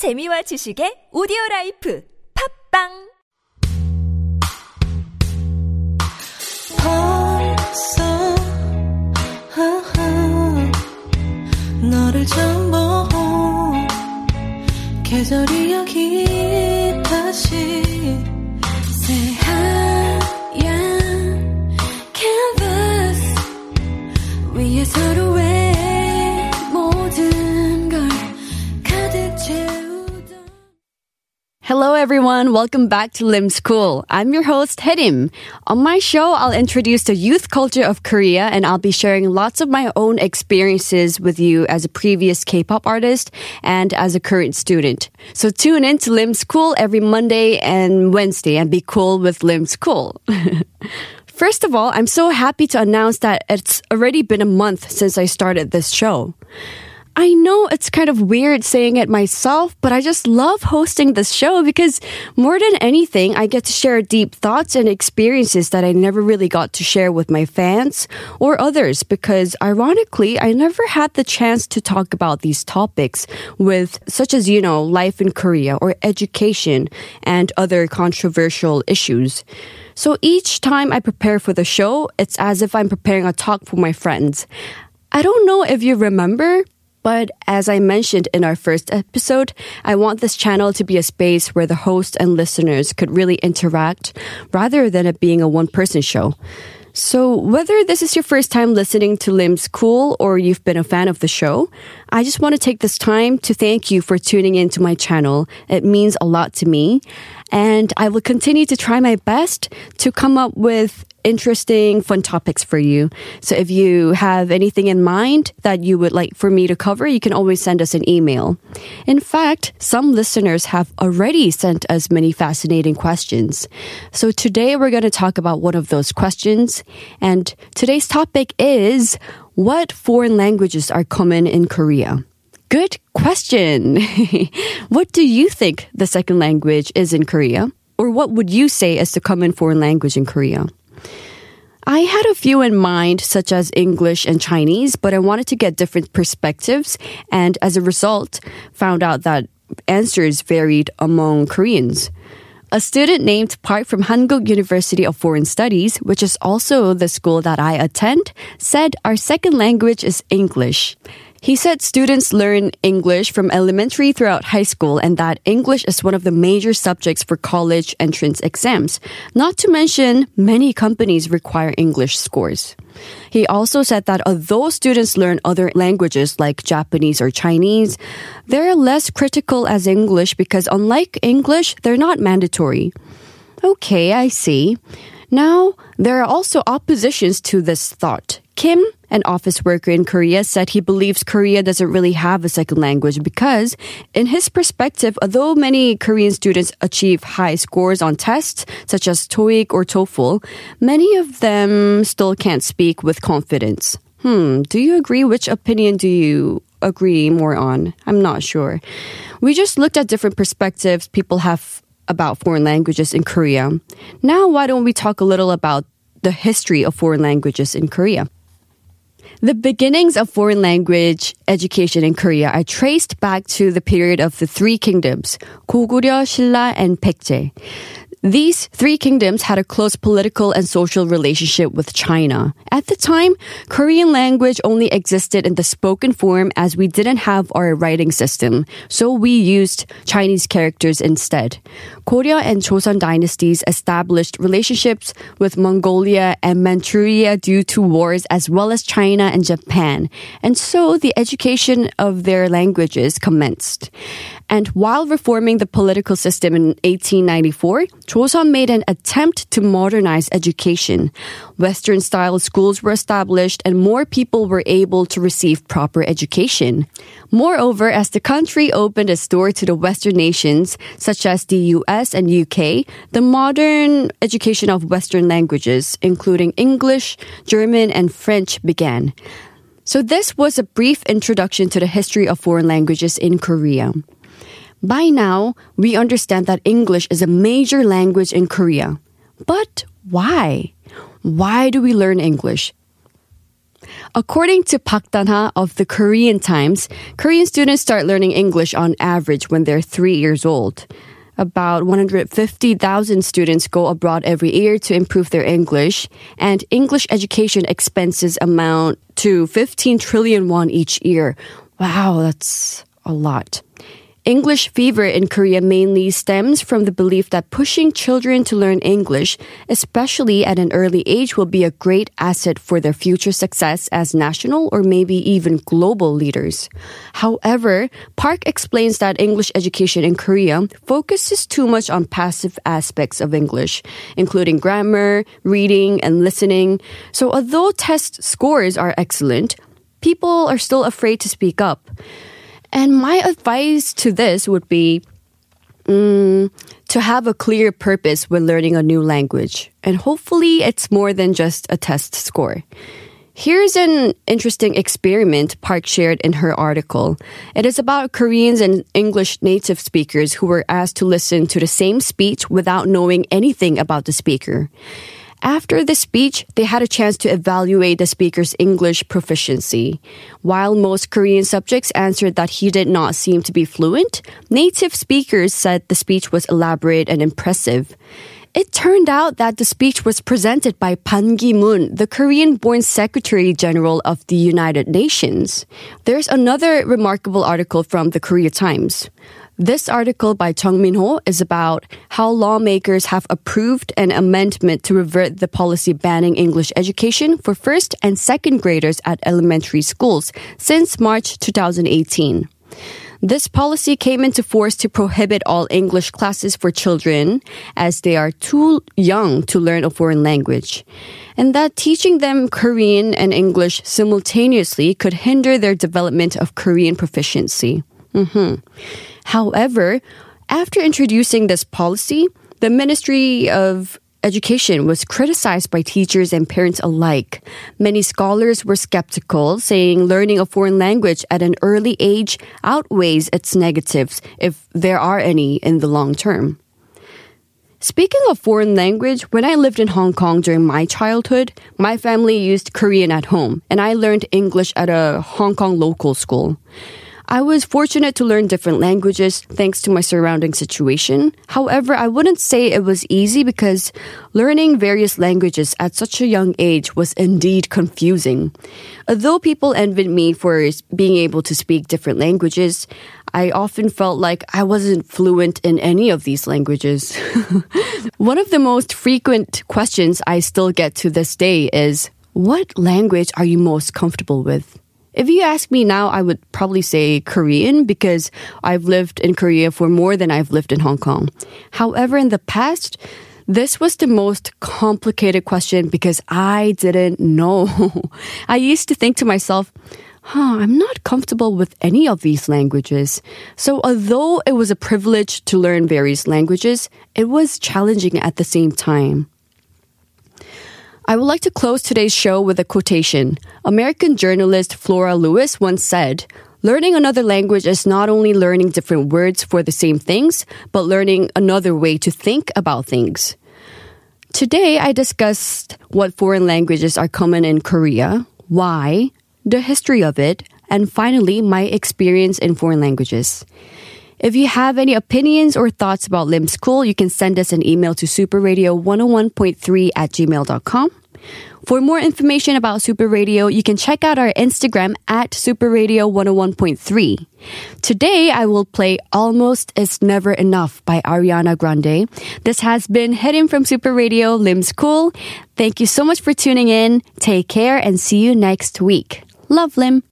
재미와 지식의 오디오 라이프 팝빵! 벌써 너를 처음 본 계절이 여기 다시 Welcome back to Lim'scool. I'm your host, Hyerim. On my show, I'll introduce the youth culture of Korea and I'll be sharing lots of my own experiences with you as a previous K-pop artist and as a current student. So tune in to Lim'scool every Monday and Wednesday and be cool with Lim'scool. First of all, I'm so happy to announce that it's already been a month since I started this show. I know it's kind of weird saying it myself, but I just love hosting this show because more than anything, I get to share deep thoughts and experiences that I never really got to share with my fans or others because ironically, I never had the chance to talk about these topics with such as, you know, life in Korea or education and other controversial issues. So each time I prepare for the show, it's as if I'm preparing a talk for my friends. I don't know if you remember, but as I mentioned in our first episode, I want this channel to be a space where the host and listeners could really interact rather than it being a one person show. So, whether this is your first time listening to Lim'scool or you've been a fan of the show, I just want to take this time to thank you for tuning into my channel. It means a lot to me. And I will continue to try my best to come up with interesting, fun topics for you. So if you have anything in mind that you would like for me to cover, you can always send us an email. In fact, some listeners have already sent us many fascinating questions. So today we're going to talk about one of those questions. And today's topic is what foreign languages are common in Korea? Good question. what do you think the second language is in Korea? Or what would you say is the common foreign language in Korea? I had a few in mind, such as English and Chinese, but I wanted to get different perspectives, and as a result, found out that answers varied among Koreans. A student named Park from Hankuk University of Foreign Studies, which is also the school that I attend, said our second language is English. He said students learn English from elementary throughout high school and that English is one of the major subjects for college entrance exams. Not to mention, many companies require English scores. He also said that although students learn other languages like Japanese or Chinese, they're less critical as English because unlike English, they're not mandatory. Okay, I see. Now, there are also oppositions to this thought. Kim, an office worker in Korea, said he believes Korea doesn't really have a second language because, in his perspective, although many Korean students achieve high scores on tests such as TOEIC or TOEFL, many of them still can't speak with confidence. Hmm, do you agree? Which opinion do you agree more on? I'm not sure. We just looked at different perspectives people have about foreign languages in Korea. Now, why don't we talk a little about the history of foreign languages in Korea? The beginnings of foreign language education in Korea are traced back to the period of the Three Kingdoms, Goguryeo, Silla, and Baekje. These three kingdoms had a close political and social relationship with China. At the time, Korean language only existed in the spoken form as we didn't have our writing system, so we used Chinese characters instead. Goryeo and Joseon dynasties established relationships with Mongolia and Manchuria due to wars as well as China and Japan, and so the education of their languages commenced. And while reforming the political system in 1894, Joseon made an attempt to modernize education. Western style schools were established and more people were able to receive proper education. Moreover, as the country opened its door to the Western nations, such as the US and UK, the modern education of Western languages, including English, German, and French, began. So this was a brief introduction to the history of foreign languages in Korea. By now, we understand that English is a major language in Korea. But why? Why do we learn English? According to Park Dan-ha of the Korean Times, Korean students start learning English on average when they're three years old. About 150,000 students go abroad every year to improve their English, and English education expenses amount to 15 trillion won each year. Wow, that's a lot. English fever in Korea mainly stems from the belief that pushing children to learn English, especially at an early age, will be a great asset for their future success as national or maybe even global leaders. However, Park explains that English education in Korea focuses too much on passive aspects of English, including grammar, reading, and listening. So although test scores are excellent, people are still afraid to speak up. And my advice to this would be mm, to have a clear purpose when learning a new language. And hopefully, it's more than just a test score. Here's an interesting experiment Park shared in her article. It is about Koreans and English native speakers who were asked to listen to the same speech without knowing anything about the speaker. After the speech, they had a chance to evaluate the speaker's English proficiency. While most Korean subjects answered that he did not seem to be fluent, native speakers said the speech was elaborate and impressive. It turned out that the speech was presented by Ban Ki-moon, the Korean-born Secretary General of the United Nations. There's another remarkable article from the Korea Times. This article by Chung Min-ho is about how lawmakers have approved an amendment to revert the policy banning English education for first and second graders at elementary schools since March 2018. This policy came into force to prohibit all English classes for children as they are too young to learn a foreign language. And that teaching them Korean and English simultaneously could hinder their development of Korean proficiency. Mm-hmm. However, after introducing this policy, the Ministry of Education was criticized by teachers and parents alike. Many scholars were skeptical, saying learning a foreign language at an early age outweighs its negatives, if there are any in the long term. Speaking of foreign language, when I lived in Hong Kong during my childhood, my family used Korean at home, and I learned English at a Hong Kong local school. I was fortunate to learn different languages thanks to my surrounding situation. However, I wouldn't say it was easy because learning various languages at such a young age was indeed confusing. Although people envied me for being able to speak different languages, I often felt like I wasn't fluent in any of these languages. One of the most frequent questions I still get to this day is, what language are you most comfortable with? If you ask me now, I would probably say Korean because I've lived in Korea for more than I've lived in Hong Kong. However, in the past, this was the most complicated question because I didn't know. I used to think to myself, huh, I'm not comfortable with any of these languages. So although it was a privilege to learn various languages, it was challenging at the same time. I would like to close today's show with a quotation. American journalist Flora Lewis once said, Learning another language is not only learning different words for the same things, but learning another way to think about things. Today, I discussed what foreign languages are common in Korea, why, the history of it, and finally, my experience in foreign languages. If you have any opinions or thoughts about Lim'scool, you can send us an email to superradio101.3 at gmail.com. For more information about Super Radio, you can check out our Instagram at Super Radio 101.3. Today, I will play Almost Is Never Enough by Ariana Grande. This has been Hidden from Super Radio, Lim'scool. Thank you so much for tuning in. Take care and see you next week. Love, Lim.